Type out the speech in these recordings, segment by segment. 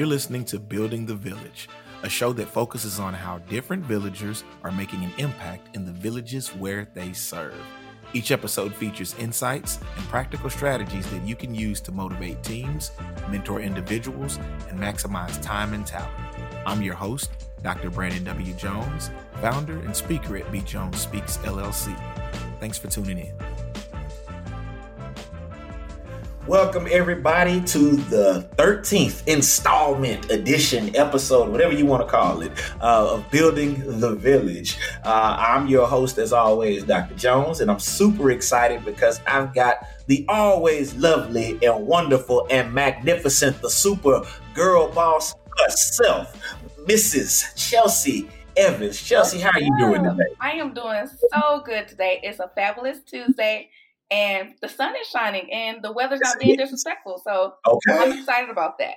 You're listening to Building the Village, a show that focuses on how different villagers are making an impact in the villages where they serve. Each episode features insights and practical strategies that you can use to motivate teams, mentor individuals, and maximize time and talent. I'm your host, Dr. Brandon W. Jones, founder and speaker at B. Jones Speaks LLC. Thanks for tuning in. Welcome, everybody, to the 13th installment edition episode, whatever you want to call it, uh, of Building the Village. Uh, I'm your host, as always, Dr. Jones, and I'm super excited because I've got the always lovely and wonderful and magnificent, the super girl boss herself, Mrs. Chelsea Evans. Chelsea, how are you doing today? I am doing so good today. It's a fabulous Tuesday and the sun is shining and the weather's not being disrespectful. So okay. I'm excited about that.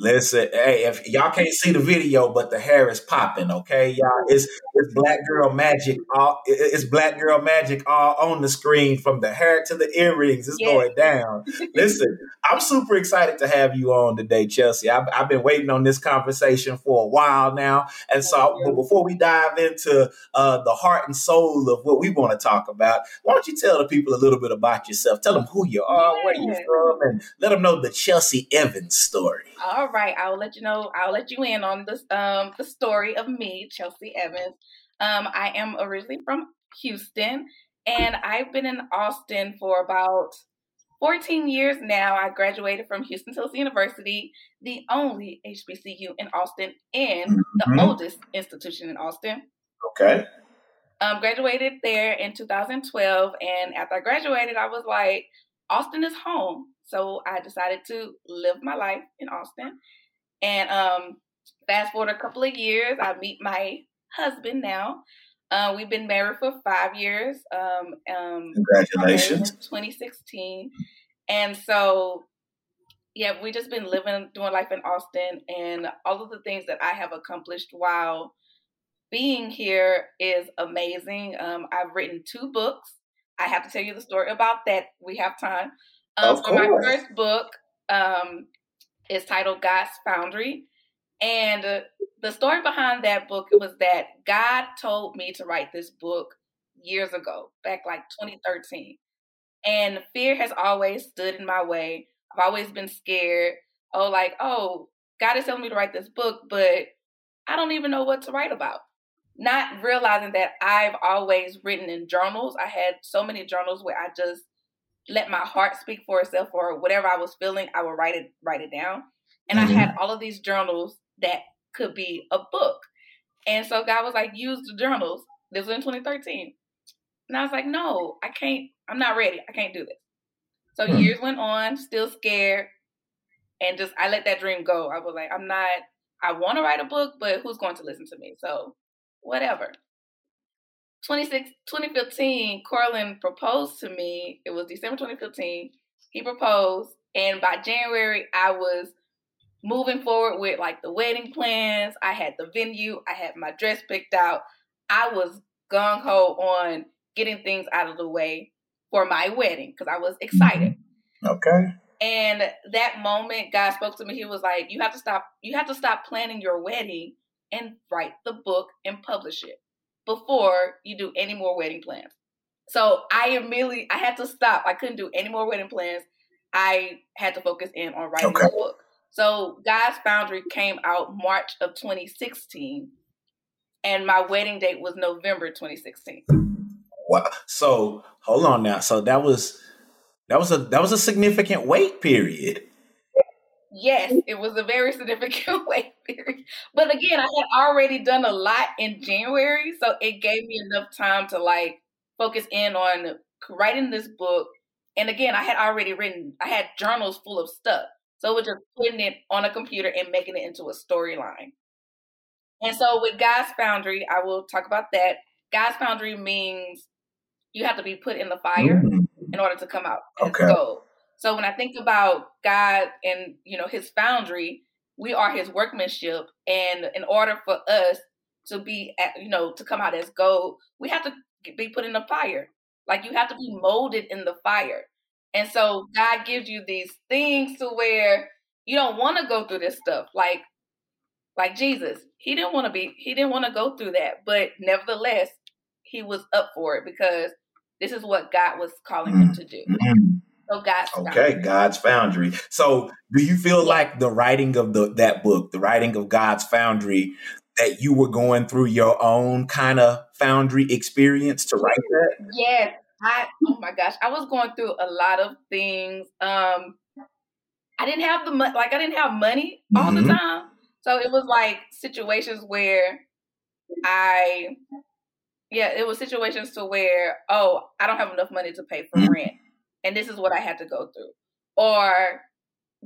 Listen, hey, if y'all can't see the video, but the hair is popping, okay, y'all. It's it's black girl magic. All it's black girl magic all on the screen from the hair to the earrings. It's yeah. going down. Listen, I'm super excited to have you on today, Chelsea. I've, I've, been waiting on this conversation for a while now, and so but before we dive into uh, the heart and soul of what we want to talk about, why don't you tell the people a little bit about yourself? Tell them who you are, yeah. where you're from, and let them know the Chelsea Evans story. All all right, I'll let you know. I'll let you in on this um the story of me, Chelsea Evans. Um, I am originally from Houston, and I've been in Austin for about 14 years now. I graduated from Huston-Tillotson University, the only HBCU in Austin and mm-hmm. the oldest institution in Austin. Okay. Um, graduated there in 2012, and after I graduated, I was like, Austin is home. So I decided to live my life in Austin. And um, fast forward a couple of years, I meet my husband now. Uh, we've been married for five years. Um, um, Congratulations. 2016. And so, yeah, we just been living, doing life in Austin, and all of the things that I have accomplished while being here is amazing. Um, I've written two books. I have to tell you the story about that. We have time. Um, so my first book um, is titled God's Foundry, and uh, the story behind that book was that God told me to write this book years ago, back like 2013, and fear has always stood in my way. I've always been scared. Oh, like oh, God is telling me to write this book, but I don't even know what to write about. Not realizing that I've always written in journals. I had so many journals where I just let my heart speak for itself or whatever I was feeling, I would write it write it down. And mm-hmm. I had all of these journals that could be a book. And so God was like, use the journals. This was in 2013. And I was like, no, I can't, I'm not ready. I can't do this. So mm-hmm. years went on, still scared. And just I let that dream go. I was like, I'm not I want to write a book, but who's going to listen to me? So whatever. 2015, Corlin proposed to me. It was December 2015. He proposed, and by January, I was moving forward with like the wedding plans. I had the venue, I had my dress picked out. I was gung ho on getting things out of the way for my wedding because I was mm-hmm. excited. Okay. And that moment, God spoke to me. He was like, "You have to stop. You have to stop planning your wedding and write the book and publish it." Before you do any more wedding plans. So I immediately I had to stop. I couldn't do any more wedding plans. I had to focus in on writing okay. the book. So God's Foundry came out March of 2016, and my wedding date was November 2016. Wow. So hold on now. So that was that was a that was a significant wait period. Yes, it was a very significant wait period. But again, I had already done a lot in January, so it gave me enough time to like focus in on writing this book. And again, I had already written, I had journals full of stuff. So it was just putting it on a computer and making it into a storyline. And so with God's Foundry, I will talk about that. God's Foundry means you have to be put in the fire mm-hmm. in order to come out okay. gold. So when I think about God and you know His foundry, we are His workmanship, and in order for us to be, at, you know, to come out as gold, we have to be put in the fire. Like you have to be molded in the fire. And so God gives you these things to where you don't want to go through this stuff. Like like Jesus, he didn't want to be he didn't want to go through that, but nevertheless, he was up for it because this is what God was calling him mm. to do. Mm. So God's okay, foundry. God's foundry. So, do you feel like the writing of the that book, the writing of God's foundry, that you were going through your own kind of foundry experience to write that? Yes, I. Oh my gosh, I was going through a lot of things. Um, I didn't have the money. Like I didn't have money all mm-hmm. the time, so it was like situations where I yeah, it was situations to where, oh, I don't have enough money to pay for mm-hmm. rent. And this is what I had to go through. Or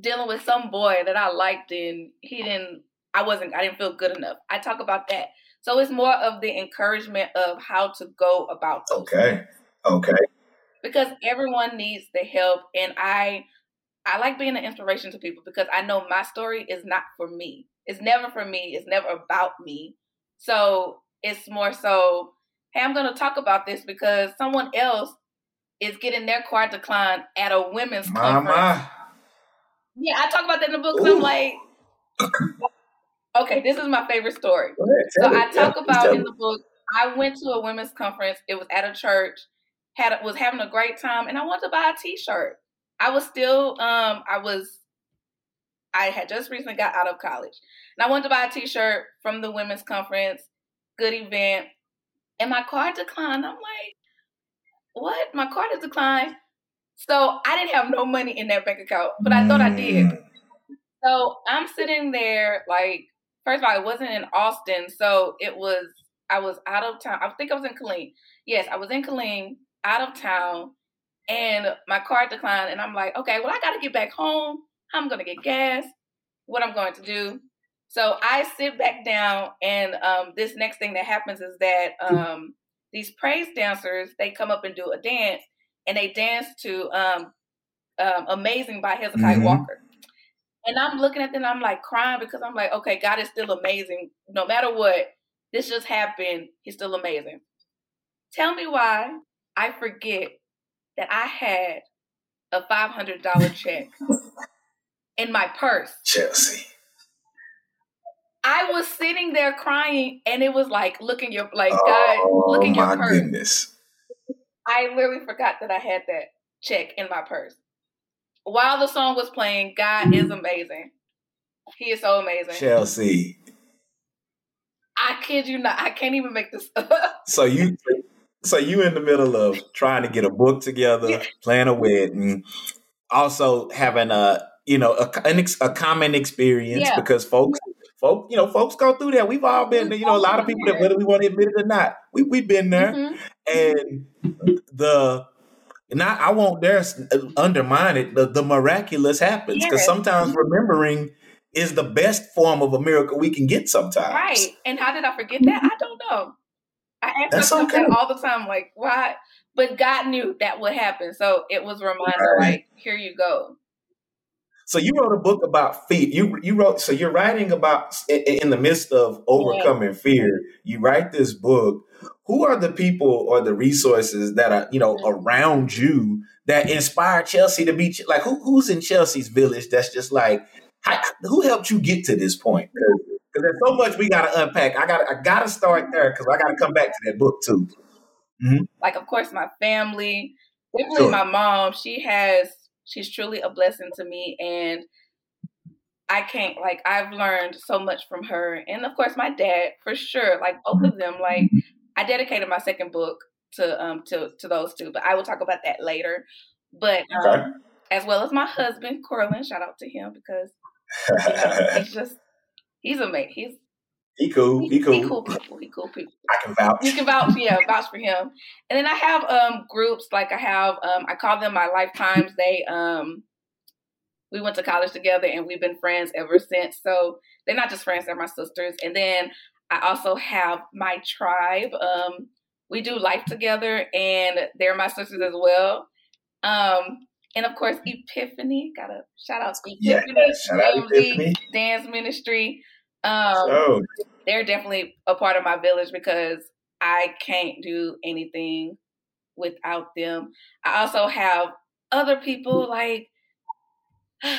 dealing with some boy that I liked and he didn't I wasn't I didn't feel good enough. I talk about that. So it's more of the encouragement of how to go about those Okay. Things. Okay. Because everyone needs the help and I I like being an inspiration to people because I know my story is not for me. It's never for me. It's never about me. So it's more so hey, I'm going to talk about this because someone else is getting their card declined at a women's Mama. conference. Yeah, I talk about that in the book I'm like, okay, this is my favorite story. Ahead, so I talk yeah, about in the book, I went to a women's conference. It was at a church, had was having a great time, and I wanted to buy a T-shirt. I was still, um, I was, I had just recently got out of college, and I wanted to buy a T-shirt from the women's conference. Good event and my card declined. I'm like, what? My card has declined. So I didn't have no money in that bank account, but I thought I did. Mm. So I'm sitting there, like, first of all, I wasn't in Austin, so it was I was out of town. I think I was in Killeen. Yes, I was in Killeen, out of town, and my card declined. And I'm like, okay, well, I got to get back home. I'm gonna get gas. What I'm going to do? So I sit back down, and um, this next thing that happens is that um, these praise dancers they come up and do a dance, and they dance to um, um "Amazing" by Hezekiah mm-hmm. Walker. And I'm looking at them, I'm like crying because I'm like, okay, God is still amazing. No matter what, this just happened. He's still amazing. Tell me why I forget that I had a $500 check in my purse. Chelsea. I was sitting there crying, and it was like, look in your like oh, God, look in your purse. Goodness. I literally forgot that I had that check in my purse. While the song was playing, God is amazing. He is so amazing. Chelsea. I kid you not. I can't even make this up. so you so you in the middle of trying to get a book together, yeah. plan a wedding, also having a you know a, a common experience yeah. because folks folks, you know, folks go through that. We've all been there. You know, a lot of people that whether we want to admit it or not, we we've been there. Mm-hmm. And the not I won't dare undermine it. The, the miraculous happens because yes. sometimes remembering is the best form of a miracle we can get sometimes. Right. And how did I forget that? I don't know. I ask myself okay. that all the time, like, why? But God knew that would happen. So it was a reminder, right. like, here you go. So you wrote a book about fear. You you wrote so you're writing about in the midst of overcoming fear. You write this book. Who are the people or the resources that are you know around you that inspire Chelsea to be like who, who's in Chelsea's village? That's just like how, who helped you get to this point? Because there's so much we got to unpack. I got I got to start there because I got to come back to that book too. Mm-hmm. Like of course my family, definitely sure. my mom. She has she's truly a blessing to me and I can't like I've learned so much from her and of course my dad for sure like both of them like I dedicated my second book to um to to those two but I will talk about that later but um, okay. as well as my husband Corlin shout out to him because you know, he's just he's amazing he's he cool. He, cool. He cool people. He cool people. I can vouch. You can vouch. Yeah, vouch for him. And then I have um groups like I have um I call them my lifetimes. They um we went to college together and we've been friends ever since. So they're not just friends; they're my sisters. And then I also have my tribe. Um, we do life together, and they're my sisters as well. Um, and of course, Epiphany. Got a shout out to Epiphany, yeah, shout out Epiphany. Dance Ministry. Um, oh. They're definitely a part of my village because I can't do anything without them. I also have other people like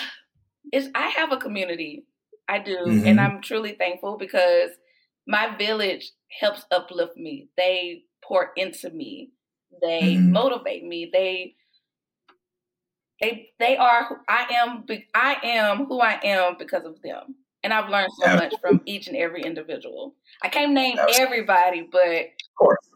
it's I have a community. I do, mm-hmm. and I'm truly thankful because my village helps uplift me. They pour into me. They mm-hmm. motivate me. They they they are I am I am who I am because of them. And I've learned so much from each and every individual. I can't name everybody, but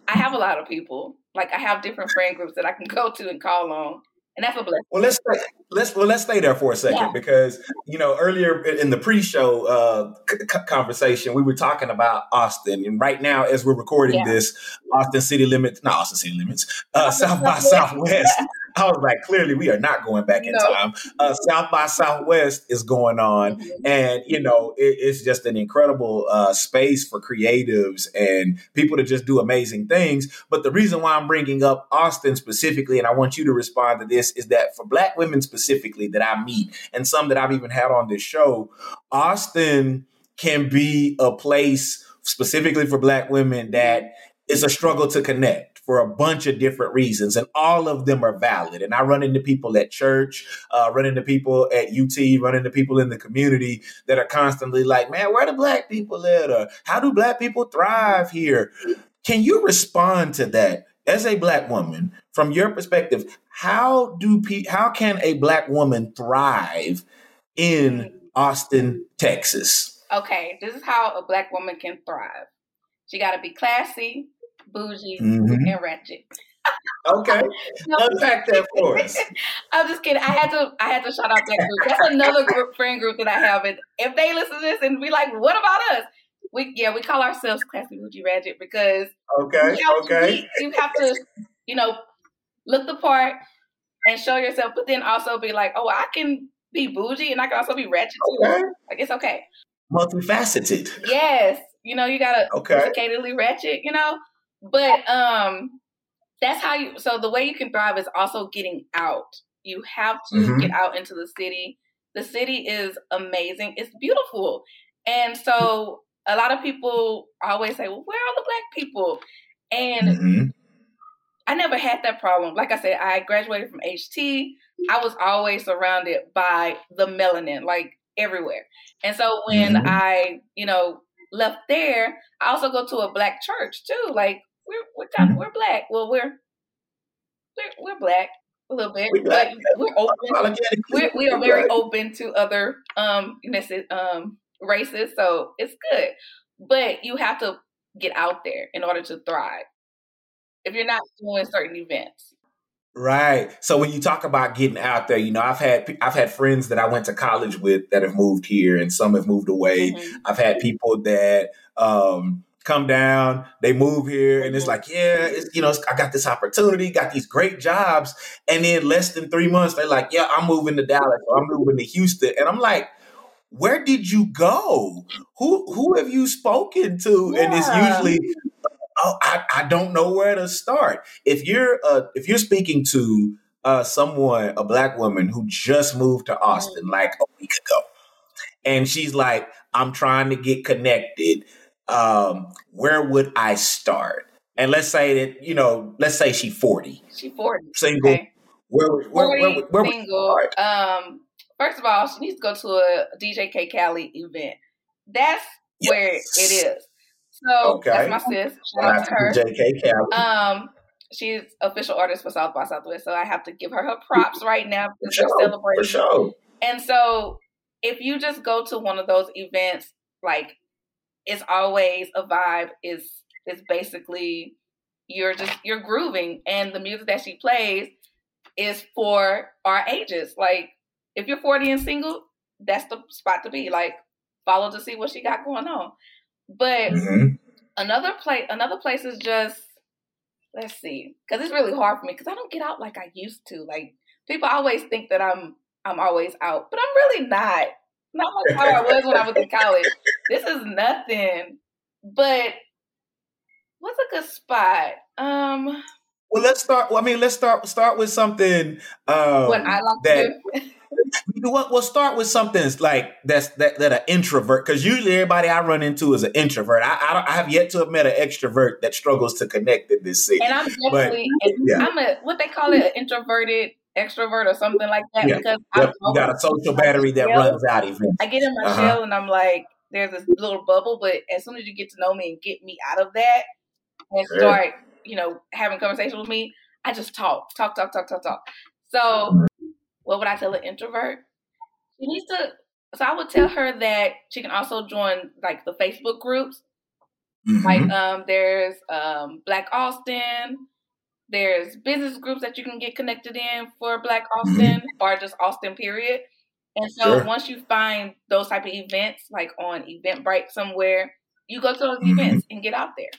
I have a lot of people. Like I have different friend groups that I can go to and call on and that's a blessing. Well, let's stay, let's well let's stay there for a second yeah. because you know earlier in the pre-show uh, c- conversation we were talking about Austin, and right now as we're recording yeah. this, Austin City Limits, not Austin City Limits, uh, South by Southwest I was like, clearly, we are not going back in no. time. Uh, South by Southwest is going on, mm-hmm. and you know, it, it's just an incredible uh, space for creatives and people to just do amazing things. But the reason why I'm bringing up Austin specifically, and I want you to respond to this, is that for Black women specifically that I meet, and some that I've even had on this show, Austin can be a place specifically for Black women that it's a struggle to connect for a bunch of different reasons, and all of them are valid. And I run into people at church, uh, run into people at UT, run into people in the community that are constantly like, "Man, where do black people live? Or how do black people thrive here?" Can you respond to that as a black woman from your perspective? How do pe- how can a black woman thrive in Austin, Texas? Okay, this is how a black woman can thrive. She got to be classy bougie, mm-hmm. and ratchet. Okay, unpack that for us. I'm just kidding. I had to. I had to shout out that group. That's another group, friend group that I have. And if they listen to this and be like, "What about us?" We yeah, we call ourselves classy bougie ratchet because okay, you know, okay, we, you have to, you know, look the part and show yourself, but then also be like, "Oh, I can be bougie and I can also be ratchet too." Okay. Like it's okay. Multifaceted. Yes, you know, you gotta okay. sophisticatedly ratchet. You know, but um, that's how you. So the way you can thrive is also getting out. You have to mm-hmm. get out into the city. The city is amazing. It's beautiful, and so a lot of people always say, "Well, where are the black people?" And mm-hmm. I never had that problem. Like I said, I graduated from HT. I was always surrounded by the melanin, like everywhere. And so when mm-hmm. I, you know, left there, I also go to a black church too. Like we're we're kind of, we're black. Well, we're we're, we're black a little bit, we but we're open. We're, we are very open to other um um races, so it's good. But you have to get out there in order to thrive. If you're not doing certain events. Right. So when you talk about getting out there, you know, I've had I've had friends that I went to college with that have moved here, and some have moved away. Mm-hmm. I've had people that um, come down, they move here, and it's like, yeah, it's, you know, I got this opportunity, got these great jobs, and then less than three months, they're like, yeah, I'm moving to Dallas, or I'm moving to Houston, and I'm like, where did you go? Who who have you spoken to? Yeah. And it's usually, oh, I, I don't know where to start. If you're uh, if you're speaking to uh, someone, a black woman who just moved to Austin mm. like a week ago, and she's like, I'm trying to get connected um, where would I start? And let's say that, you know, let's say she's 40. She's 40. Single. Okay. Where, where, 40, where, where, where single. Um, first of all, she needs to go to a DJ K Cali event. That's yes. where it is. So okay. that's my sis. Shout out to her. JK Cali. Um, she's official artist for South by Southwest, so I have to give her her props right now because they're celebrating. For sure. And so, if you just go to one of those events, like it's always a vibe is is basically you're just you're grooving and the music that she plays is for our ages. Like if you're 40 and single that's the spot to be. Like follow to see what she got going on. But mm-hmm. another place another place is just let's see because it's really hard for me because i don't get out like i used to. Like people always think that i'm i'm always out but i'm really not not like how I was when I was in college. This is nothing. But what's a good spot? Um well, let's start. Well, I mean, let's start start with something um, what I like that. We'll, we'll start with something like that's that that an introvert because usually everybody I run into is an introvert. I I, I, have yet to have met an extrovert that struggles to connect in this city. And I'm definitely but, yeah. I'm a what they call it an introverted extrovert or something like that Yeah. because Yep. You got a social battery that Yeah. runs out eventually. I get in my Uh-huh. shell and I'm like, there's this little bubble, but as soon as you get to know me and get me out of that and Sure. start, you know, having conversation with me, I just talk, talk, talk, talk, talk, talk. So, what would I tell an introvert? She needs to. So I would tell her that she can also join like the Facebook groups. Mhm. Like um, there's um, Black Austin. There's business groups that you can get connected in for Black Austin or just Austin period. And so Sure. once you find those type of events, like on Eventbrite somewhere, you go to those Mhm. events and get out there.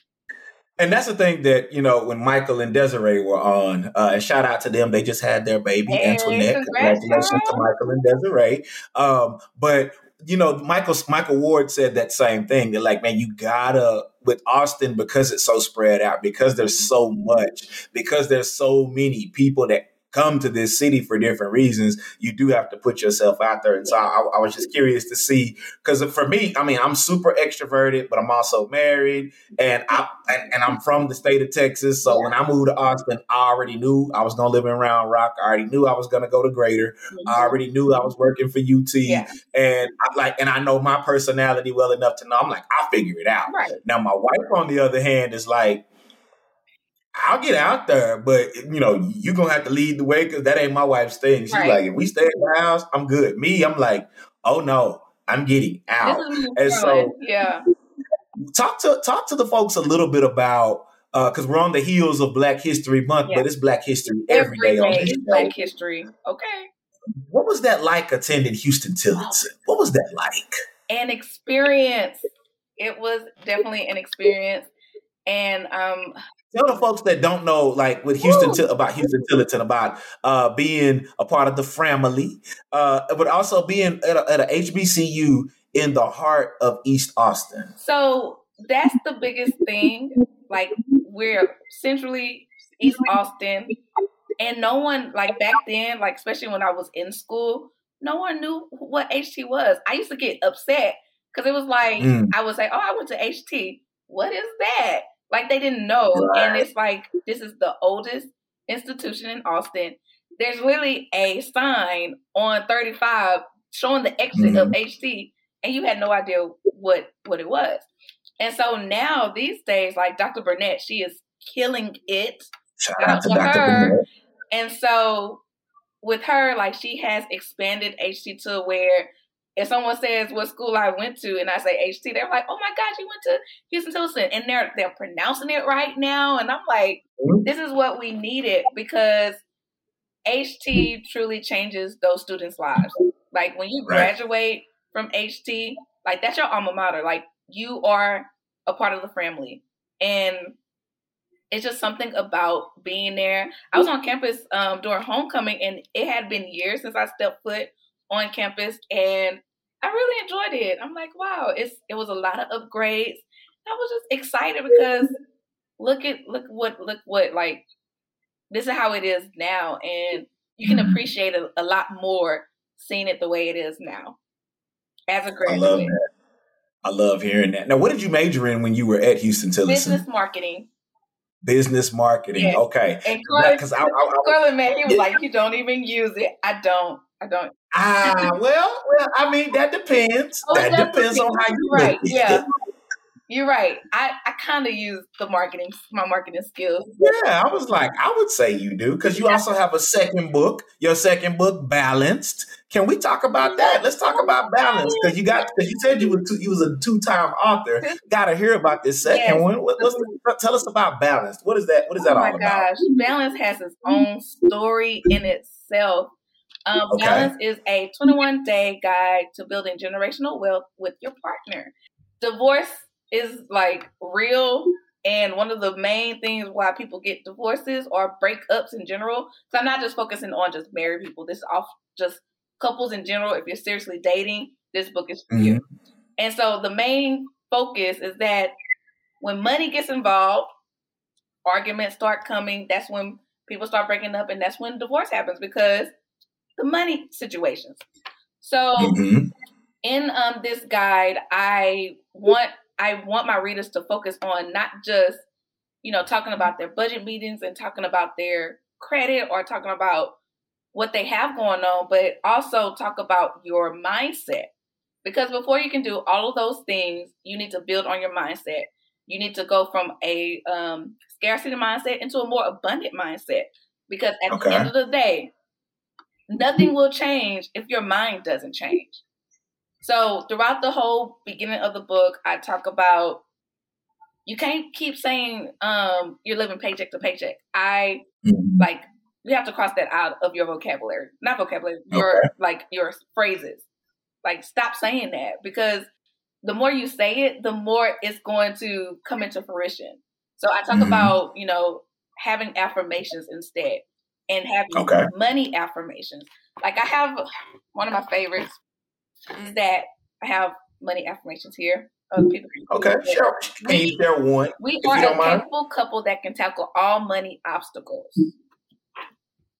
And that's the thing that, you know, when Michael and Desiree were on, uh, and shout out to them, they just had their baby, Hey, Antoinette. Congratulations to. Michael and Desiree. Um, but, you know, Michael Michael Ward said that same thing. They're like, man, you gotta, with Austin, because it's so spread out, because there's mm-hmm. so much, because there's so many people that come to this city for different reasons, you do have to put yourself out there. And so I, I was just curious to see, because for me, I mean, I'm super extroverted, but I'm also married and I and, and I'm from the state of Texas. So when I moved to Austin, I already knew I was gonna live in Round Rock. I already knew I was gonna go to Greater. I mm-hmm. already knew I was working for UT. Yeah. And I like and I know my personality well enough to know I'm like, I'll figure it out. Right. Now my wife, on the other hand, is like, I'll get out there, but you know, you're gonna have to lead the way because that ain't my wife's thing. She's Right. like, if we stay at the house, I'm good. Me, I'm like, oh no, I'm getting out. This is me And so- yeah. talk to talk to the folks a little bit about because we're on the heels of Black History Month, Yeah. but it's Black History every day on day this is. Black history. Okay. What was that like attending Huston-Tillotson? What was that like? An experience. It was definitely an experience. And um Tell the folks that don't know, like with Houston Woo. About Huston-Tillotson, about uh, being a part of the family, uh, but also being at a, at a HBCU in the heart of East Austin. So that's the biggest thing. Like we're centrally East Austin, and no one like back then, like especially when I was in school, no one knew what HT was. I used to get upset because it was like Mm. I would say, "Oh, I went to HT. What is that?" Like they didn't know, and it's like this is the oldest institution in Austin. There's literally a sign on 35 showing the exit of mm-hmm. HT, and you had no idea what what it was. And so now these days, like Dr. Burnette, she is killing it. Shout Shout out out to to Dr. her. Burnette. And so with her, like she has expanded HT to where if someone says what school I went to and I say HT, they're like, oh my God, you went to Huston-Tillotson. And they're they're pronouncing it right now. And I'm like, Mhm. this is what we needed because HT truly changes those students' lives. Like when you Right. graduate from HT, like that's your alma mater. Like you are a part of the family. And it's just something about being there. I was on campus um, during homecoming, and it had been years since I stepped foot on campus, and I really enjoyed it. I'm like, wow, it's it was a lot of upgrades. I was just excited because look at look what look what like this is how it is now, and you can mm-hmm. appreciate it a lot more seeing it the way it is now as a graduate. love that. I love hearing that. Now, what did you major in when you were at Huston-Tillotson? Business marketing. Business marketing. Yeah. Okay. And Carlin, Because I, I, I, Carlin, man, he was like, you don't even use it. I don't. I don't. ah, well, well, I mean, that depends. Oh, that depends on how you You're right. Yeah. You're right. I, I kind of use the marketing, my marketing skills. Yeah, I was like, I would say you do because you also have a second book. Your second book, Balanced. Can we talk about that? Let's talk about balance because you got because you said you were two, you was a two time author. Got to hear about this second Yes. one. What, let's, tell us about balance. What is that? What is that oh all my about? gosh. Balance has its own story in itself. Um, Okay. Balance is a 21 day guide to building generational wealth with your partner. Divorce is like real. And one of the main things why people get divorces or breakups in general. So I'm not just focusing on just married people. This is off just couples in general. If you're seriously dating, this book is for Mm-hmm. you. And so the main focus is that when money gets involved, arguments start coming. That's when people start breaking up, and that's when divorce happens because the money situations. So Mhm. in um, this guide, I want I want my readers to focus on not just you know talking about their budget meetings and talking about their credit or talking about what they have going on, but also talk about your mindset. Because before you can do all of those things, you need to build on your mindset. You need to go from a um, scarcity mindset into a more abundant mindset. Because at okay. the end of the day, nothing will change if your mind doesn't change. So throughout the whole beginning of the book, I talk about you can't keep saying um, you're living paycheck to paycheck. I mm-hmm. like you have to cross that out of your vocabulary, not vocabulary, your okay. like your phrases. Like stop saying that because the more you say it, the more it's going to come into fruition. So I talk mm-hmm. about you know having affirmations instead and having okay. money affirmations. Like I have one of my favorites is that I have money affirmations here. Other people okay, sure. Can you share one? We are a capable couple that can tackle all money obstacles.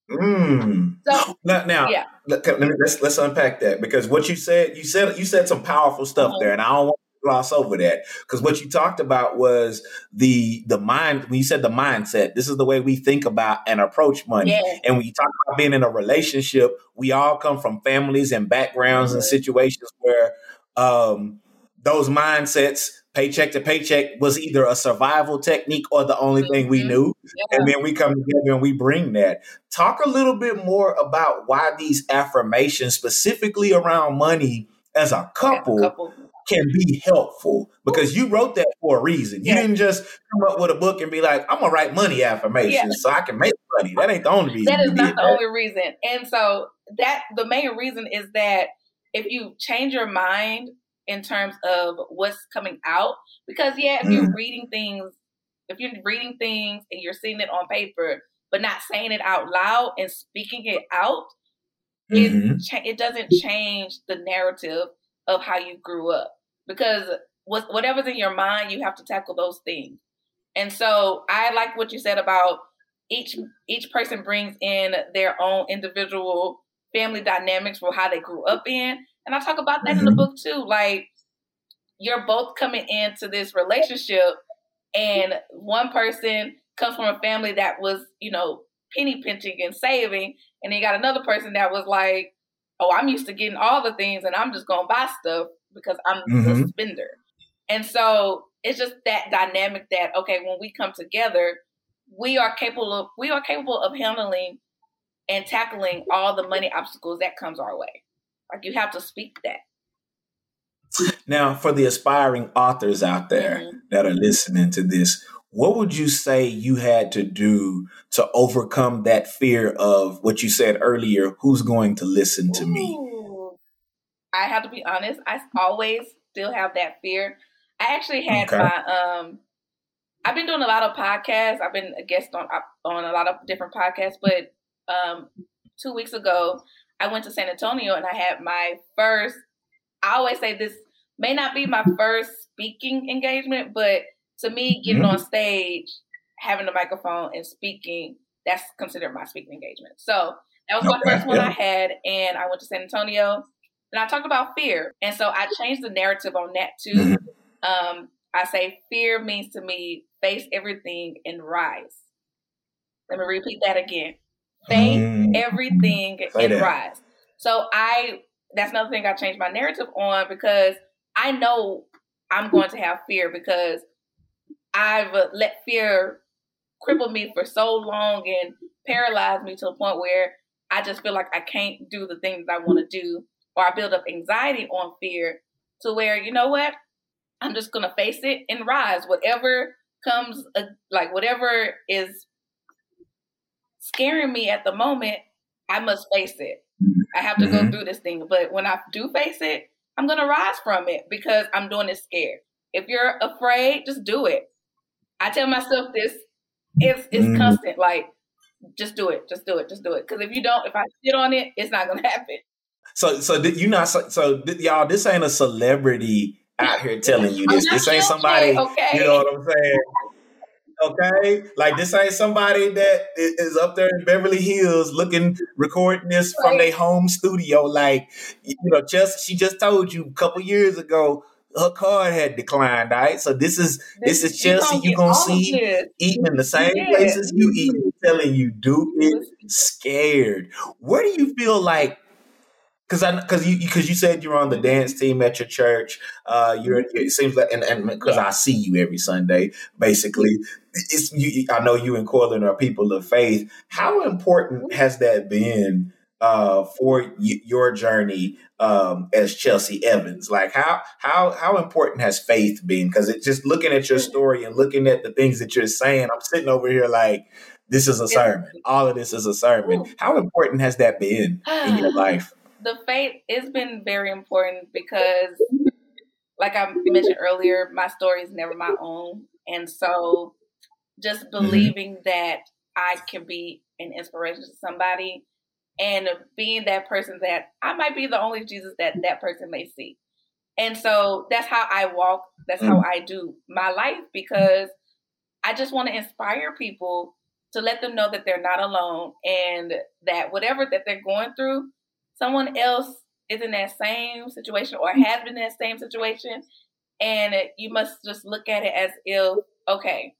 Mm. So now, now yeah. let, us let's unpack that because what you said, you said you said some powerful stuff mm-hmm. there, and I don't want gloss over that because what you talked about was the the mind when you said the mindset this is the way we think about and approach money and when you talk about being in a relationship we all come from families and backgrounds mm-hmm. and situations where um, those mindsets paycheck to paycheck was either a survival technique or the only mm-hmm. thing we mm-hmm. knew yeah. and then we come together and we bring that talk a little bit more about why these affirmations specifically around money as a couple, as a couple can be helpful because you wrote that for a reason. You yeah. didn't just come up with a book and be like, I'm gonna write money affirmations yeah. so I can make money. That ain't the only reason. That is not the that. only reason. And so that the main reason is that if you change your mind in terms of what's coming out, because yeah, if mm. you're reading things, if you're reading things and you're seeing it on paper, but not saying it out loud and speaking it out, mm-hmm. it, it doesn't change the narrative of how you grew up because whatever's in your mind, you have to tackle those things. And so I like what you said about each each person brings in their own individual family dynamics for how they grew up in. And I talk about that mm-hmm. in the mm-hmm. book too. Like you're both coming into this relationship and one person comes from a family that was, you know, penny pinching and saving, and then you got another person that was like, Oh, I'm used to getting all the things and I'm just gonna buy stuff because I'm mm-hmm. the spender. And so it's just that dynamic that okay, when we come together, we are capable of we are capable of handling and tackling all the money obstacles that comes our way. Like you have to speak that. Now, for the aspiring authors out there mm-hmm. that are listening to this, what would you say you had to do to overcome that fear of what you said earlier? Who's going to listen to me? I have to be honest. I always still have that fear. I actually had okay. my um. I've been doing a lot of podcasts. I've been a guest on on a lot of different podcasts, but um, two weeks ago I went to San Antonio and I had my first. I always say this may not be my first speaking engagement, but to me, getting mm-hmm. on stage, having a microphone, and speaking that's considered my speaking engagement. So that was okay. my first one yeah. I had, and I went to San Antonio and I talked about fear. And so I changed the narrative on that too. Mm-hmm. Um, I say fear means to me face everything and rise. Let me repeat that again. Face mm-hmm. everything Say and that. rise. So I that's another thing I changed my narrative on because I know I'm going to have fear because I've let fear cripple me for so long and paralyze me to a point where I just feel like I can't do the things I want to do or I build up anxiety on fear to where, you know what? I'm just going to face it and rise. Whatever comes, uh, like whatever is scaring me at the moment, I must face it. I have to mm-hmm. go through this thing. But when I do face it, I'm going to rise from it because I'm doing it scared. If you're afraid, just do it. I tell myself this. It's it's mm-hmm. constant. Like, just do it. Just do it. Just do it. Because if you don't, if I sit on it, it's not going to happen. So, so you not so, so y'all. This ain't a celebrity out here telling you this. This ain't somebody. Okay. You know what I'm saying? Okay, like this ain't somebody that is up there in Beverly Hills looking, recording this from their home studio. Like, you know, just she just told you a couple years ago her card had declined, right? So this is this, this is Chelsea you gonna see eating in the same places you eat, telling you, do it scared. Where do you feel like because I because you because you said you're on the dance team at your church. Uh, you're it seems like and and because I see you every Sunday, basically, it's you. I know you and Corlin are people of faith. How important has that been? Uh, for y- your journey um, as Chelsea Evans, like how how how important has faith been? Because it's just looking at your story and looking at the things that you're saying, I'm sitting over here like this is a sermon. All of this is a sermon. How important has that been in your life? The faith it's been very important because like I mentioned earlier, my story is never my own. And so just mm-hmm. believing mm-hmm. that I can be an inspiration to somebody and being that person that I might be the only Jesus that that person may see. And so that's how I walk, that's mm-hmm. how I do my life because I just want to inspire people to let them know that they're not alone and that whatever that they're going through, someone else is in that same situation or has been in that same situation, and you must just look at it as if, okay,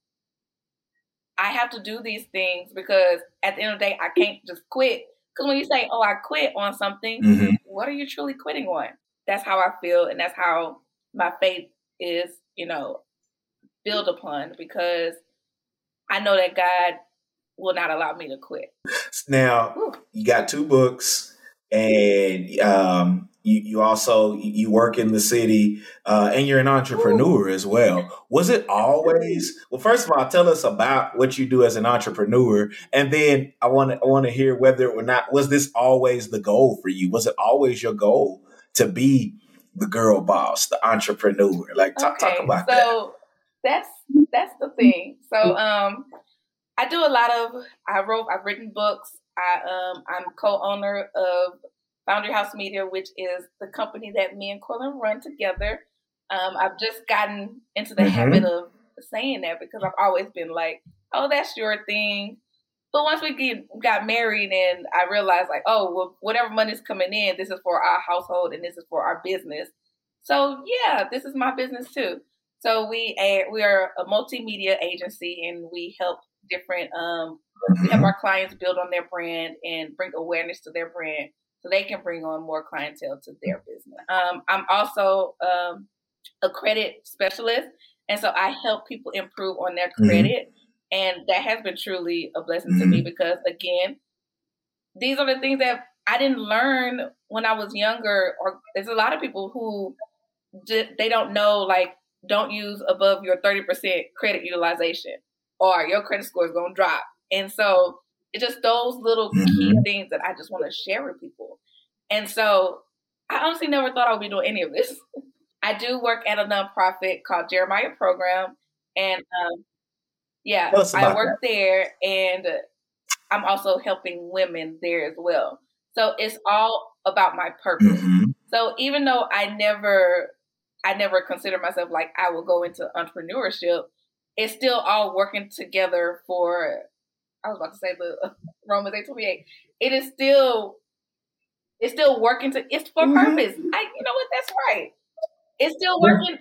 I have to do these things because at the end of the day, I can't just quit. Because when you say, oh, I quit on something, mm-hmm. what are you truly quitting on? That's how I feel, and that's how my faith is, you know, built upon because I know that God will not allow me to quit. Now, Whew. you got two books and um, you, you also you work in the city uh, and you're an entrepreneur Ooh. as well. Was it always well first of all tell us about what you do as an entrepreneur. And then i want to i want to hear whether or not was this always the goal for you? Was it always your goal to be the girl boss the entrepreneur? Like talk, okay, talk about that. so that. that's that's the thing. So um i do a lot of i wrote i've written books I um I'm co-owner of Foundry House Media, which is the company that me and Corlin run together. Um, I've just gotten into the mm-hmm. habit of saying that because I've always been like, "Oh, that's your thing." But once we get, got married, and I realized like, "Oh, well, whatever money's coming in, this is for our household and this is for our business." So yeah, this is my business too. So we we are a multimedia agency, and we help different um, we have our clients build on their brand and bring awareness to their brand so they can bring on more clientele to their business. Um, I'm also um, a credit specialist, and so I help people improve on their mm-hmm. credit. Mm-hmm. And that has been truly a blessing mm-hmm. to me mm-hmm. because, again, these are the things that I didn't learn when I was younger. Or there's a lot of people who they don't know, like, don't use above your 30% credit utilization, or your credit score is going to drop and so it's just those little key mm-hmm. things that I just want to share with people. And so I honestly never thought I would be doing any of this. I do work at a nonprofit called Jeremiah Program. And um, yeah, I work that. there and I'm also helping women there as well. So it's all about my purpose. Mm-hmm. So even though I never I never consider myself like I will go into entrepreneurship, it's still all working together for I was about to say the Romans eight twenty eight. It is still it's still working to it's for mm-hmm. purpose. I you know what that's right. It's still working.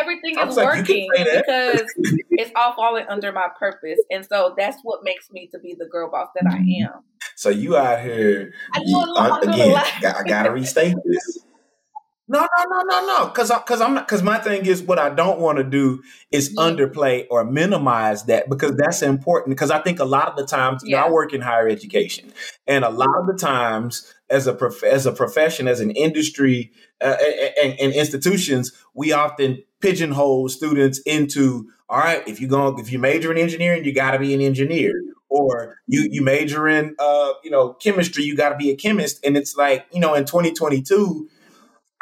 Everything is like, working because it's all falling under my purpose, and so that's what makes me to be the girl boss that I mm-hmm. am. So you out here I you, uh, again? I gotta restate this. No, no, no, no, no. Because because I'm not because my thing is what I don't want to do is underplay or minimize that because that's important. Because I think a lot of the times, yeah. you know, I work in higher education, and a lot of the times, as a prof- as a profession, as an industry, uh, and, and institutions, we often pigeonhole students into all right. If you go, if you major in engineering, you got to be an engineer or you you major in uh, you know chemistry, you got to be a chemist. And it's like you know in 2022,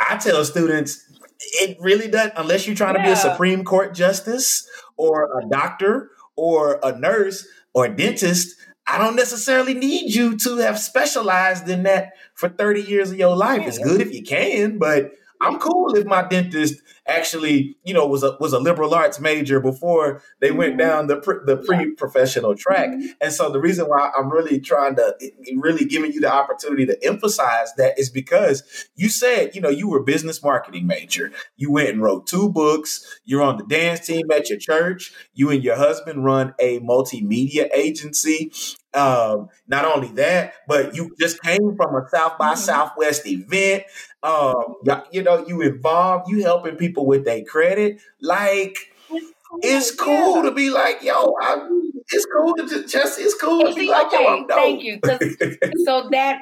I tell students it really doesn't unless you're trying yeah. to be a Supreme Court justice or a doctor or a nurse or a dentist. I don't necessarily need you to have specialized in that for 30 years of your life. It's good if you can, but I'm cool if my dentist actually, you know, was a was a liberal arts major before they went mm-hmm. down the pre, the pre professional track. Mm-hmm. And so the reason why I'm really trying to really giving you the opportunity to emphasize that is because you said, you know, you were business marketing major. You went and wrote two books. You're on the dance team at your church. You and your husband run a multimedia agency. Um, not only that, but you just came from a South by mm-hmm. Southwest event. Um, you know, you involved, you helping people with their credit. Like, it's cool, it's cool yeah. to be like, yo, I'm, it's cool to just, it's cool to be like, okay, yo, I'm dope. Thank you. so that,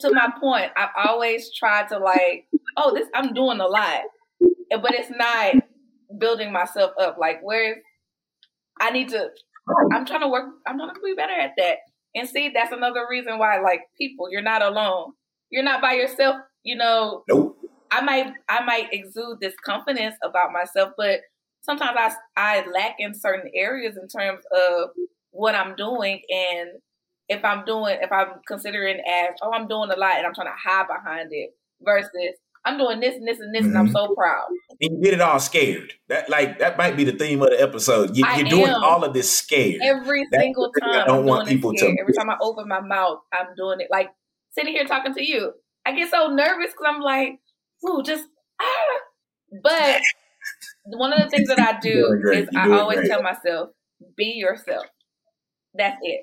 to my point, I've always tried to like, oh, this, I'm doing a lot, but it's not building myself up. Like, where I need to I'm trying to work. I'm trying to be better at that. And see, that's another reason why, like people, you're not alone. You're not by yourself. You know, nope. I might, I might exude this confidence about myself, but sometimes I, I lack in certain areas in terms of what I'm doing and if I'm doing, if I'm considering as, oh, I'm doing a lot and I'm trying to hide behind it versus I'm doing this and this and this, mm-hmm. and I'm mm-hmm. so proud. And you did it all scared. That like that might be the theme of the episode. You, are doing all of this scared. Every That's single time. I don't I'm want people to. Every time I open my mouth, I'm doing it. Like sitting here talking to you, I get so nervous because I'm like, ooh, just ah. But one of the things that I do is I always great. tell myself, be yourself. That's it.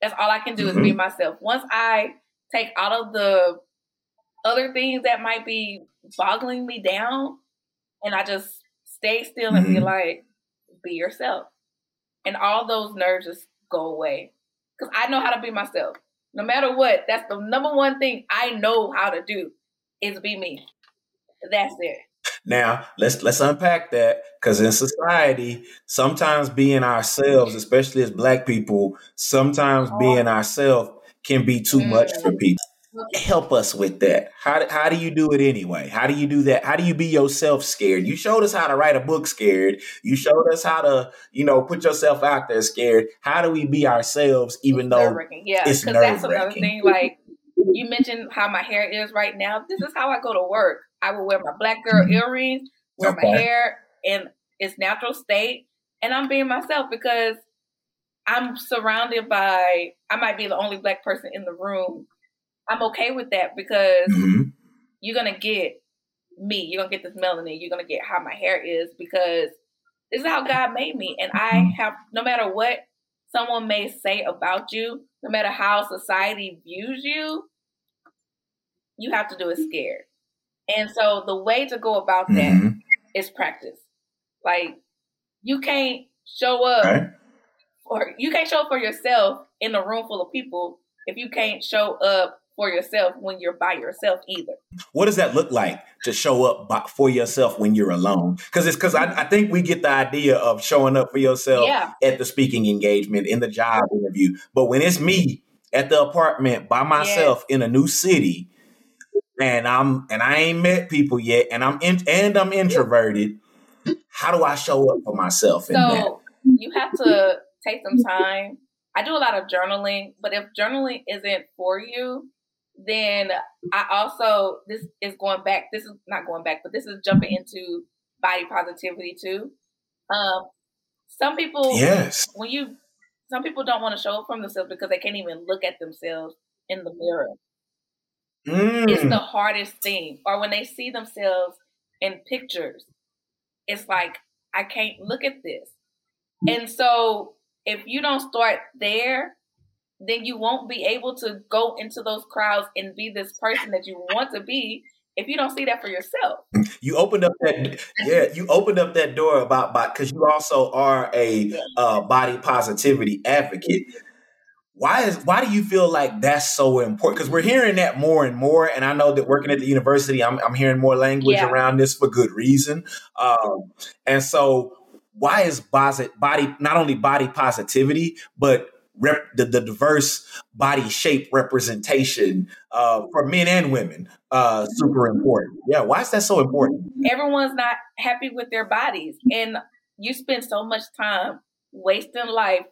That's all I can do mm-hmm. is be mm-hmm. myself. Once I take out of the other things that might be boggling me down, and I just stay still mm-hmm. and be mm-hmm. like, be yourself. And all those nerves just go away. Because I know how to be myself. No matter what, that's the number one thing I know how to do is be me. That's it. Now let's let's unpack that because in society, sometimes being ourselves, especially as Black people, sometimes being ourselves can be too much for mm. people help us with that. How, how do you do it anyway? How do you do that? How do you be yourself scared? You showed us how to write a book scared. You showed us how to, you know, put yourself out there scared. How do we be ourselves even it's though yeah, it's nerve that's another thing. Like you mentioned how my hair is right now. This is how I go to work. I will wear my black girl mm-hmm. earrings, wear okay. my hair in its natural state, and I'm being myself because I'm surrounded by I might be the only black person in the room I'm okay with that because mm-hmm. you're gonna get me. You're gonna get this melanin. You're gonna get how my hair is because this is how God made me. And I mm-hmm. have no matter what someone may say about you, no matter how society views you, you have to do it scared. And so the way to go about that mm-hmm. is practice. Like you can't show up or you can't show up for yourself in a room full of people if you can't show up for yourself when you're by yourself either. What does that look like to show up by, for yourself when you're alone? Because it's because I, I, think we get the idea of showing up for yourself yeah. at the speaking engagement, in the job interview. But when it's me at the apartment by myself yes. in a new city, and I'm and I ain't met people yet, and I'm in, and I'm introverted. How do I show up for myself? So you have to take some time. I do a lot of journaling, but if journaling isn't for you, then I also this is going back. This is not going back, but this is jumping into body positivity too. Um, some people, yes, when you some people don't want to show up from themselves because they can't even look at themselves in the mirror. Mm. It's the hardest thing. Or when they see themselves in pictures, it's like I can't look at this. And so if you don't start there, then you won't be able to go into those crowds and be this person that you want to be if you don't see that for yourself. You opened up that yeah, you opened up that door about because you also are a uh, body positivity advocate. Why is why do you feel like that's so important? Because we're hearing that more and more, and I know that working at the university, I'm, I'm hearing more language yeah. around this for good reason. Um, and so, why is body body not only body positivity, but rep, the, the diverse body shape representation uh, for men and women uh, super important. Yeah, why is that so important? Everyone's not happy with their bodies, and you spend so much time wasting life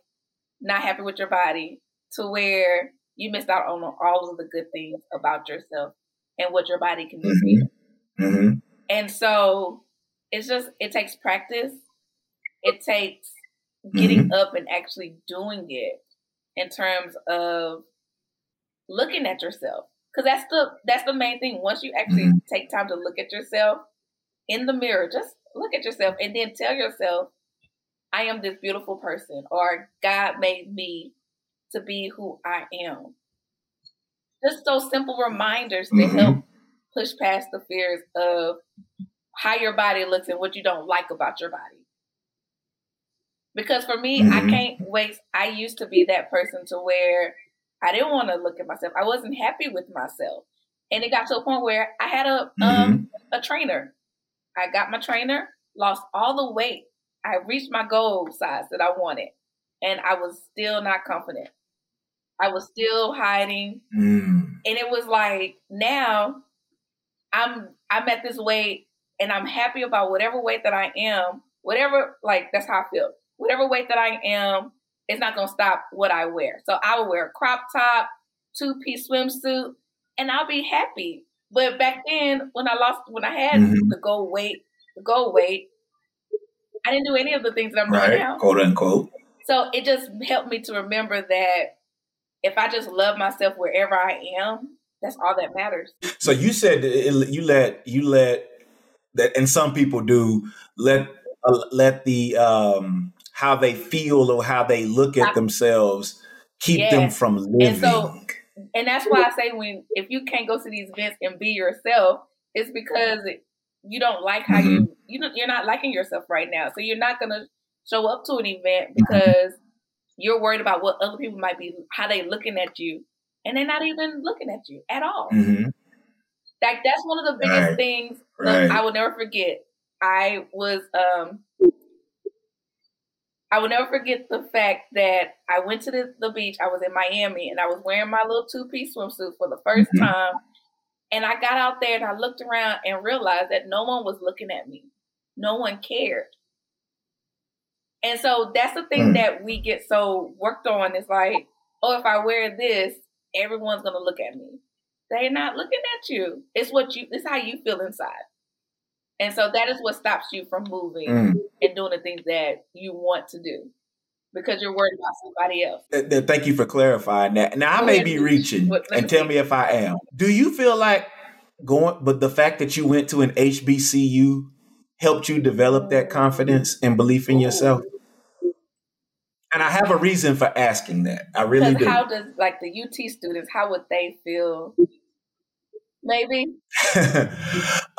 not happy with your body to where you missed out on all of the good things about yourself and what your body can do. Mm-hmm. Mm-hmm. And so it's just it takes practice. It takes getting mm-hmm. up and actually doing it in terms of looking at yourself because that's the that's the main thing once you actually mm-hmm. take time to look at yourself in the mirror just look at yourself and then tell yourself i am this beautiful person or god made me to be who i am just those simple reminders to mm-hmm. help push past the fears of how your body looks and what you don't like about your body because for me mm-hmm. i can't wait i used to be that person to where I didn't want to look at myself. I wasn't happy with myself. And it got to a point where I had a um, mm-hmm. a trainer. I got my trainer, lost all the weight. I reached my goal size that I wanted. And I was still not confident. I was still hiding. Mm. And it was like now I'm I'm at this weight and I'm happy about whatever weight that I am, whatever like that's how I feel. Whatever weight that I am, it's not gonna stop what I wear. So I will wear a crop top, two piece swimsuit, and I'll be happy. But back then, when I lost, when I had mm-hmm. the goal weight, the goal weight, I didn't do any of the things that I'm right, doing now, quote unquote. So it just helped me to remember that if I just love myself wherever I am, that's all that matters. So you said you let you let that, and some people do let uh, let the um how they feel or how they look at themselves keep yes. them from living. And so, and that's why I say when if you can't go to these events and be yourself, it's because you don't like how mm-hmm. you you don't, you're not liking yourself right now. So you're not gonna show up to an event mm-hmm. because mm-hmm. you're worried about what other people might be how they looking at you, and they're not even looking at you at all. Mm-hmm. Like that's one of the biggest right. things right. I will never forget. I was um I will never forget the fact that I went to the, the beach. I was in Miami and I was wearing my little two piece swimsuit for the 1st mm-hmm. time. And I got out there and I looked around and realized that no one was looking at me. No one cared. And so that's the thing mm. that we get so worked on is like, oh, if I wear this, everyone's gonna look at me. They're not looking at you. It's what you it's how you feel inside. And so that is what stops you from moving mm. And doing the things that you want to do because you're worried about somebody else. Thank you for clarifying that. Now I may be reaching, and tell me if I am. Do you feel like going, but the fact that you went to an HBCU helped you develop that confidence and belief in yourself? And I have a reason for asking that. I really do. How does like the UT students? How would they feel maybe.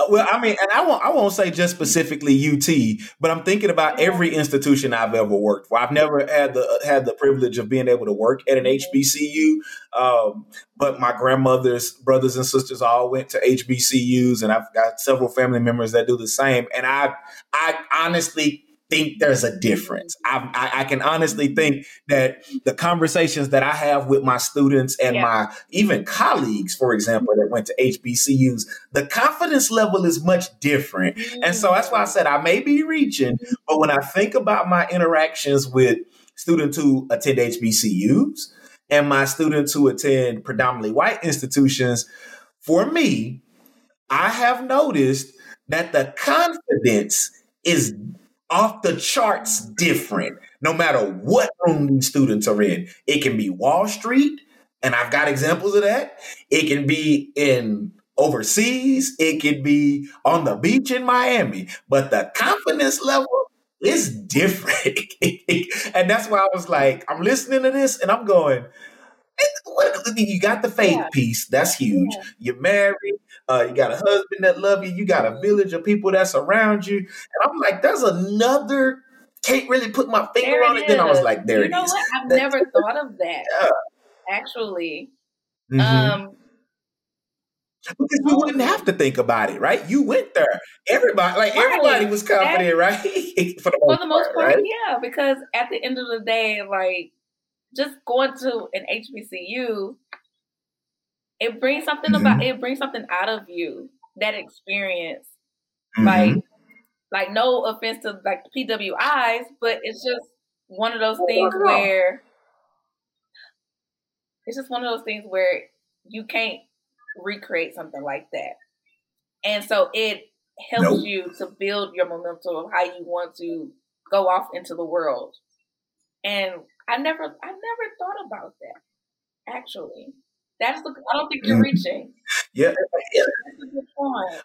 well, I mean, and I won't I won't say just specifically UT, but I'm thinking about every institution I've ever worked for. I've never had the had the privilege of being able to work at an HBCU, um, but my grandmother's brothers and sisters all went to HBCUs, and I've got several family members that do the same. And I I honestly think there's a difference. I, I, I, can honestly think that the conversations that I have with my students and yeah. my even colleagues, for example, that went to HBCUs, the confidence level is much different. Mm-hmm. And so that's why I said I may be reaching, but when I think about my interactions with students who attend HBCUs and my students who attend predominantly white institutions, for me, I have noticed that the confidence is off the charts different, no matter what room these students are in. It can be Wall Street, and I've got examples of that. It can be in overseas, it could be on the beach in Miami, but the confidence level is different. and that's why I was like, I'm listening to this and I'm going, you got the faith yeah. piece. That's huge. Yeah. You're married. Uh, you got a husband that love you. You got a village of people that's around you. And I'm like, there's another. Can't really put my finger there on it. it. Then I was like, there you know is. What? I've that's, never thought of that. Yeah. Actually, mm-hmm. um, because you wouldn't have to think about it, right? You went there. Everybody, like right. everybody, was confident, right? For the most, For the most part, part right? yeah. Because at the end of the day, like just going to an HBCU, it brings something mm-hmm. about it brings something out of you that experience. Mm-hmm. Like, like no offense to like PWIs, but it's just one of those things where it's just one of those things where you can't recreate something like that. And so it helps nope. you to build your momentum of how you want to go off into the world. And I never, I never thought about that actually. That's the. I don't think you're mm. reaching. Yeah.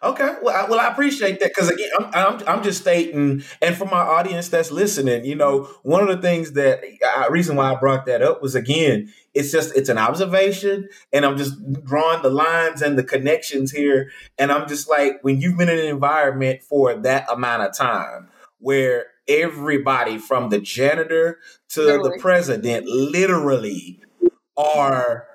Okay. Well, I, well, I appreciate that because again, I'm, I'm, I'm just stating, and for my audience that's listening, you know, one of the things that I, uh, reason why I brought that up was again, it's just it's an observation, and I'm just drawing the lines and the connections here, and I'm just like, when you've been in an environment for that amount of time where everybody from the janitor to literally. the president literally are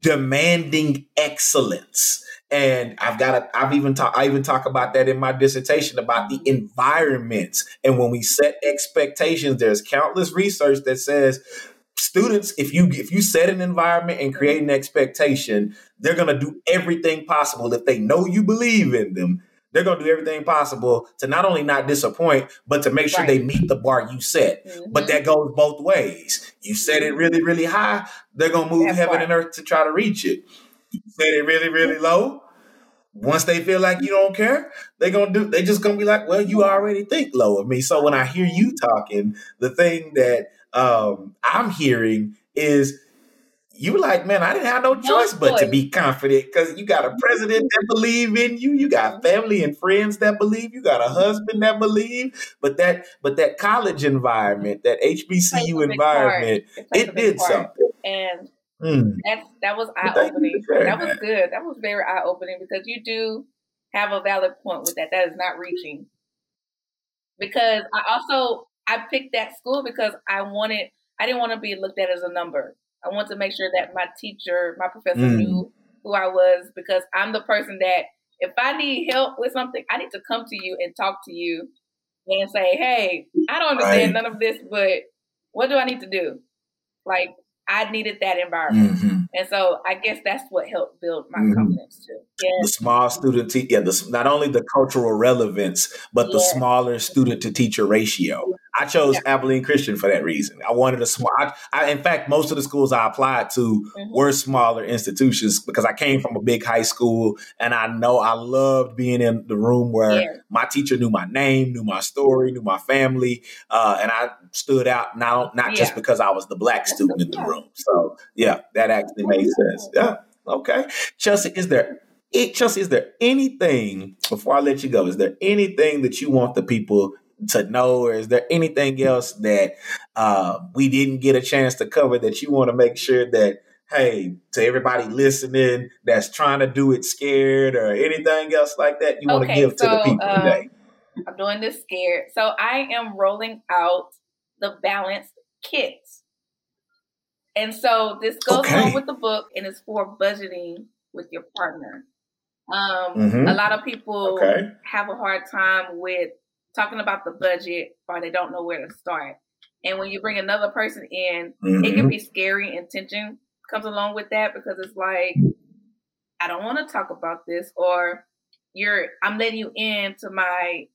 demanding excellence. And I've got to, I've even talk, I even talk about that in my dissertation about the environments. And when we set expectations, there's countless research that says students, if you if you set an environment and create an expectation, they're gonna do everything possible if they know you believe in them they're going to do everything possible to not only not disappoint, but to make sure right. they meet the bar you set. Mm-hmm. But that goes both ways. You set it really, really high, they're going to move heaven and earth to try to reach it. You set it really, really low. Once they feel like you don't care, they're gonna do. They just gonna be like, "Well, you already think low of me." So when I hear you talking, the thing that um, I'm hearing is you like, man, I didn't have no choice no but to be confident because you got a president that believe in you, you got family and friends that believe, you got a husband that believe. But that, but that college environment, that HBCU environment, it did part. something. And mm. that that was eye opening. That was good. That was very eye opening because you do have a valid point with that. That is not reaching. Because I also I picked that school because I wanted I didn't want to be looked at as a number. I want to make sure that my teacher, my professor mm. knew who I was because I'm the person that if I need help with something, I need to come to you and talk to you and say, hey, I don't understand right. none of this, but what do I need to do? Like, I needed that environment. Mm-hmm. And so I guess that's what helped build my mm-hmm. confidence too. The small student, te- yeah, the, not only the cultural relevance, but the smaller student to teacher ratio. I chose yeah. Abilene Christian for that reason. I wanted a small. I, I, in fact, most of the schools I applied to mm-hmm. were smaller institutions because I came from a big high school, and I know I loved being in the room where yeah. my teacher knew my name, knew my story, knew my family, uh, and I stood out not not yeah. just because I was the black student in the room. So yeah, that actually made sense. Yeah. Okay, Chelsea, is there it, Chelsea, is there anything before I let you go? Is there anything that you want the people to know, or is there anything else that uh, we didn't get a chance to cover that you want to make sure that hey to everybody listening that's trying to do it scared or anything else like that you want to give so, to the people um, today? I'm doing this scared. So I am rolling out the balanced kits. And so this goes okay. along with the book and it's for budgeting with your partner. Um, mm-hmm. A lot of people okay. have a hard time with talking about the budget or they don't know where to start. And when you bring another person in, mm-hmm. it can be scary and tension comes along with that because it's like, I don't want to talk about this or you're, I'm letting you into my,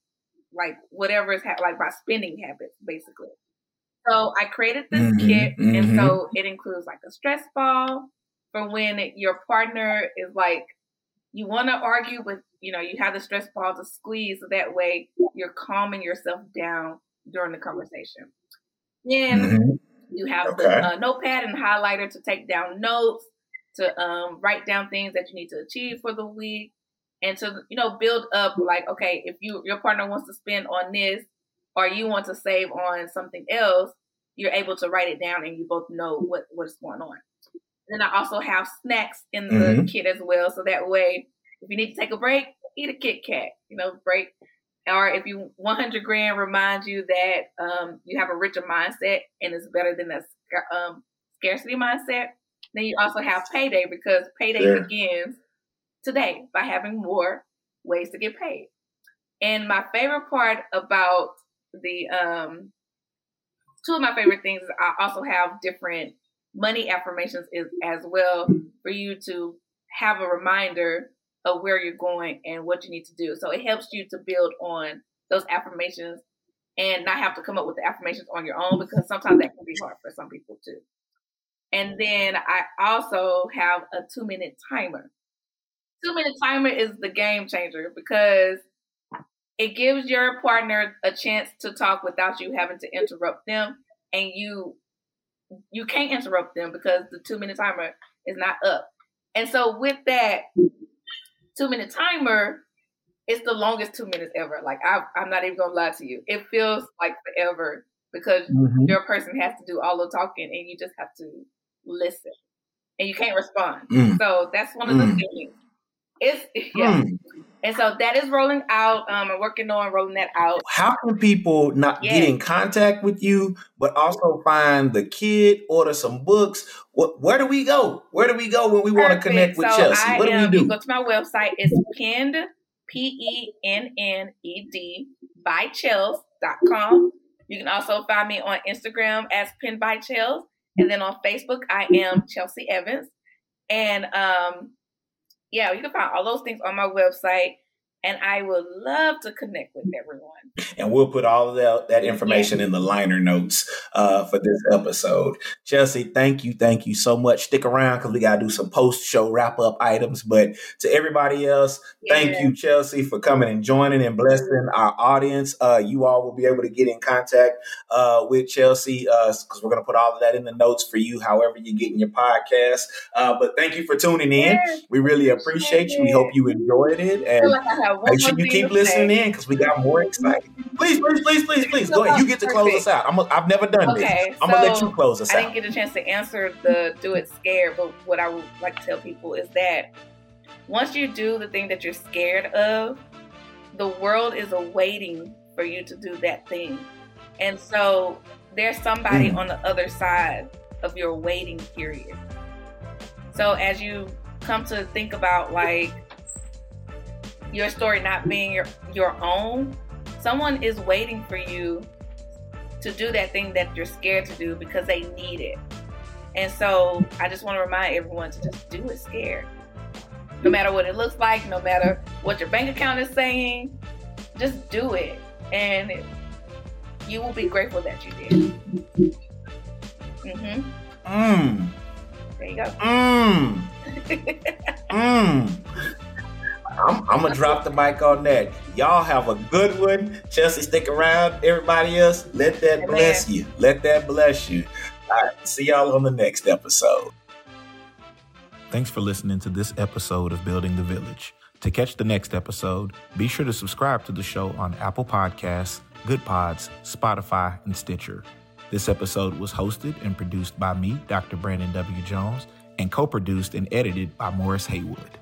like, whatever is ha- like my spending habits, basically. So I created this mm-hmm. kit and so mm-hmm. it includes like a stress ball for when your partner is like you want to argue with, you know, you have the stress ball to squeeze so that way you're calming yourself down during the conversation. Then mm-hmm. you have okay. the uh, notepad and highlighter to take down notes, to um, write down things that you need to achieve for the week, and to you know build up like okay, if you your partner wants to spend on this, or you want to save on something else, you're able to write it down and you both know what what's going on. Then I also have snacks in the mm-hmm. kit as well. So that way, if you need to take a break, eat a Kit Kat, you know, break. Or if you 100 grand reminds you that um, you have a richer mindset and it's better than a um, scarcity mindset, then you also have payday because payday yeah. begins today by having more ways to get paid. And my favorite part about the um, two of my favorite things is I also have different money affirmations is as well for you to have a reminder of where you're going and what you need to do. So it helps you to build on those affirmations and not have to come up with the affirmations on your own because sometimes that can be hard for some people too. And then I also have a two minute timer. Two minute timer is the game changer because it gives your partner a chance to talk without you having to interrupt them, and you you can't interrupt them because the two minute timer is not up. And so with that two minute timer, it's the longest two minutes ever. Like I, I'm not even gonna lie to you, it feels like forever because mm-hmm. your person has to do all the talking and you just have to listen and you can't respond. Mm. So that's one of the mm. things. It's yeah. Mm. And so that is rolling out. Um, I'm working on rolling that out. How can people not yes. get in contact with you, but also find the kid, order some books? What, where do we go? Where do we go when we want to connect with so Chelsea? I what do we do? Go to my website. It's penned, P E N N E D, by Chels.com. You can also find me on Instagram as penned by Chels. And then on Facebook, I am Chelsea Evans. And um, yeah, you can find all those things on my website and I would love to connect with everyone. And we'll put all of that, that information in the liner notes uh, for this episode. Chelsea, thank you, thank you so much. Stick around because we got to do some post show wrap up items. But to everybody else, yeah. thank you, Chelsea, for coming and joining and blessing our audience. Uh, you all will be able to get in contact uh, with Chelsea because uh, we're going to put all of that in the notes for you, however you're getting your podcast. Uh, but thank you for tuning in. We really appreciate you. We hope you enjoyed it. And Make sure you keep listening say. in because we got more exciting. Please, please, please, please, please. Go ahead. You get to close us out. I'm a, I've never done okay, this. I'm so gonna let you close us I out. I didn't get a chance to answer the do it scared, but what I would like to tell people is that once you do the thing that you're scared of, the world is awaiting for you to do that thing. And so there's somebody mm. on the other side of your waiting period. So as you come to think about like your story not being your your own, someone is waiting for you to do that thing that you're scared to do because they need it. And so I just want to remind everyone to just do it scared. No matter what it looks like, no matter what your bank account is saying, just do it. And you will be grateful that you did. Mm-hmm. Mmm. There you go. Mmm. Mmm. I'm, I'm, gonna drop the mic on that. Y'all have a good one. Chelsea, stick around. Everybody else, let that Amen. bless you. Let that bless you. All right, see y'all on the next episode. Thanks for listening to this episode of Building the Village. To catch the next episode, be sure to subscribe to the show on Apple Podcasts, Goodpods, Spotify, and Stitcher. This episode was hosted and produced by me, Dr. Brandon W. Jones, and co produced and edited by Morris Haywood.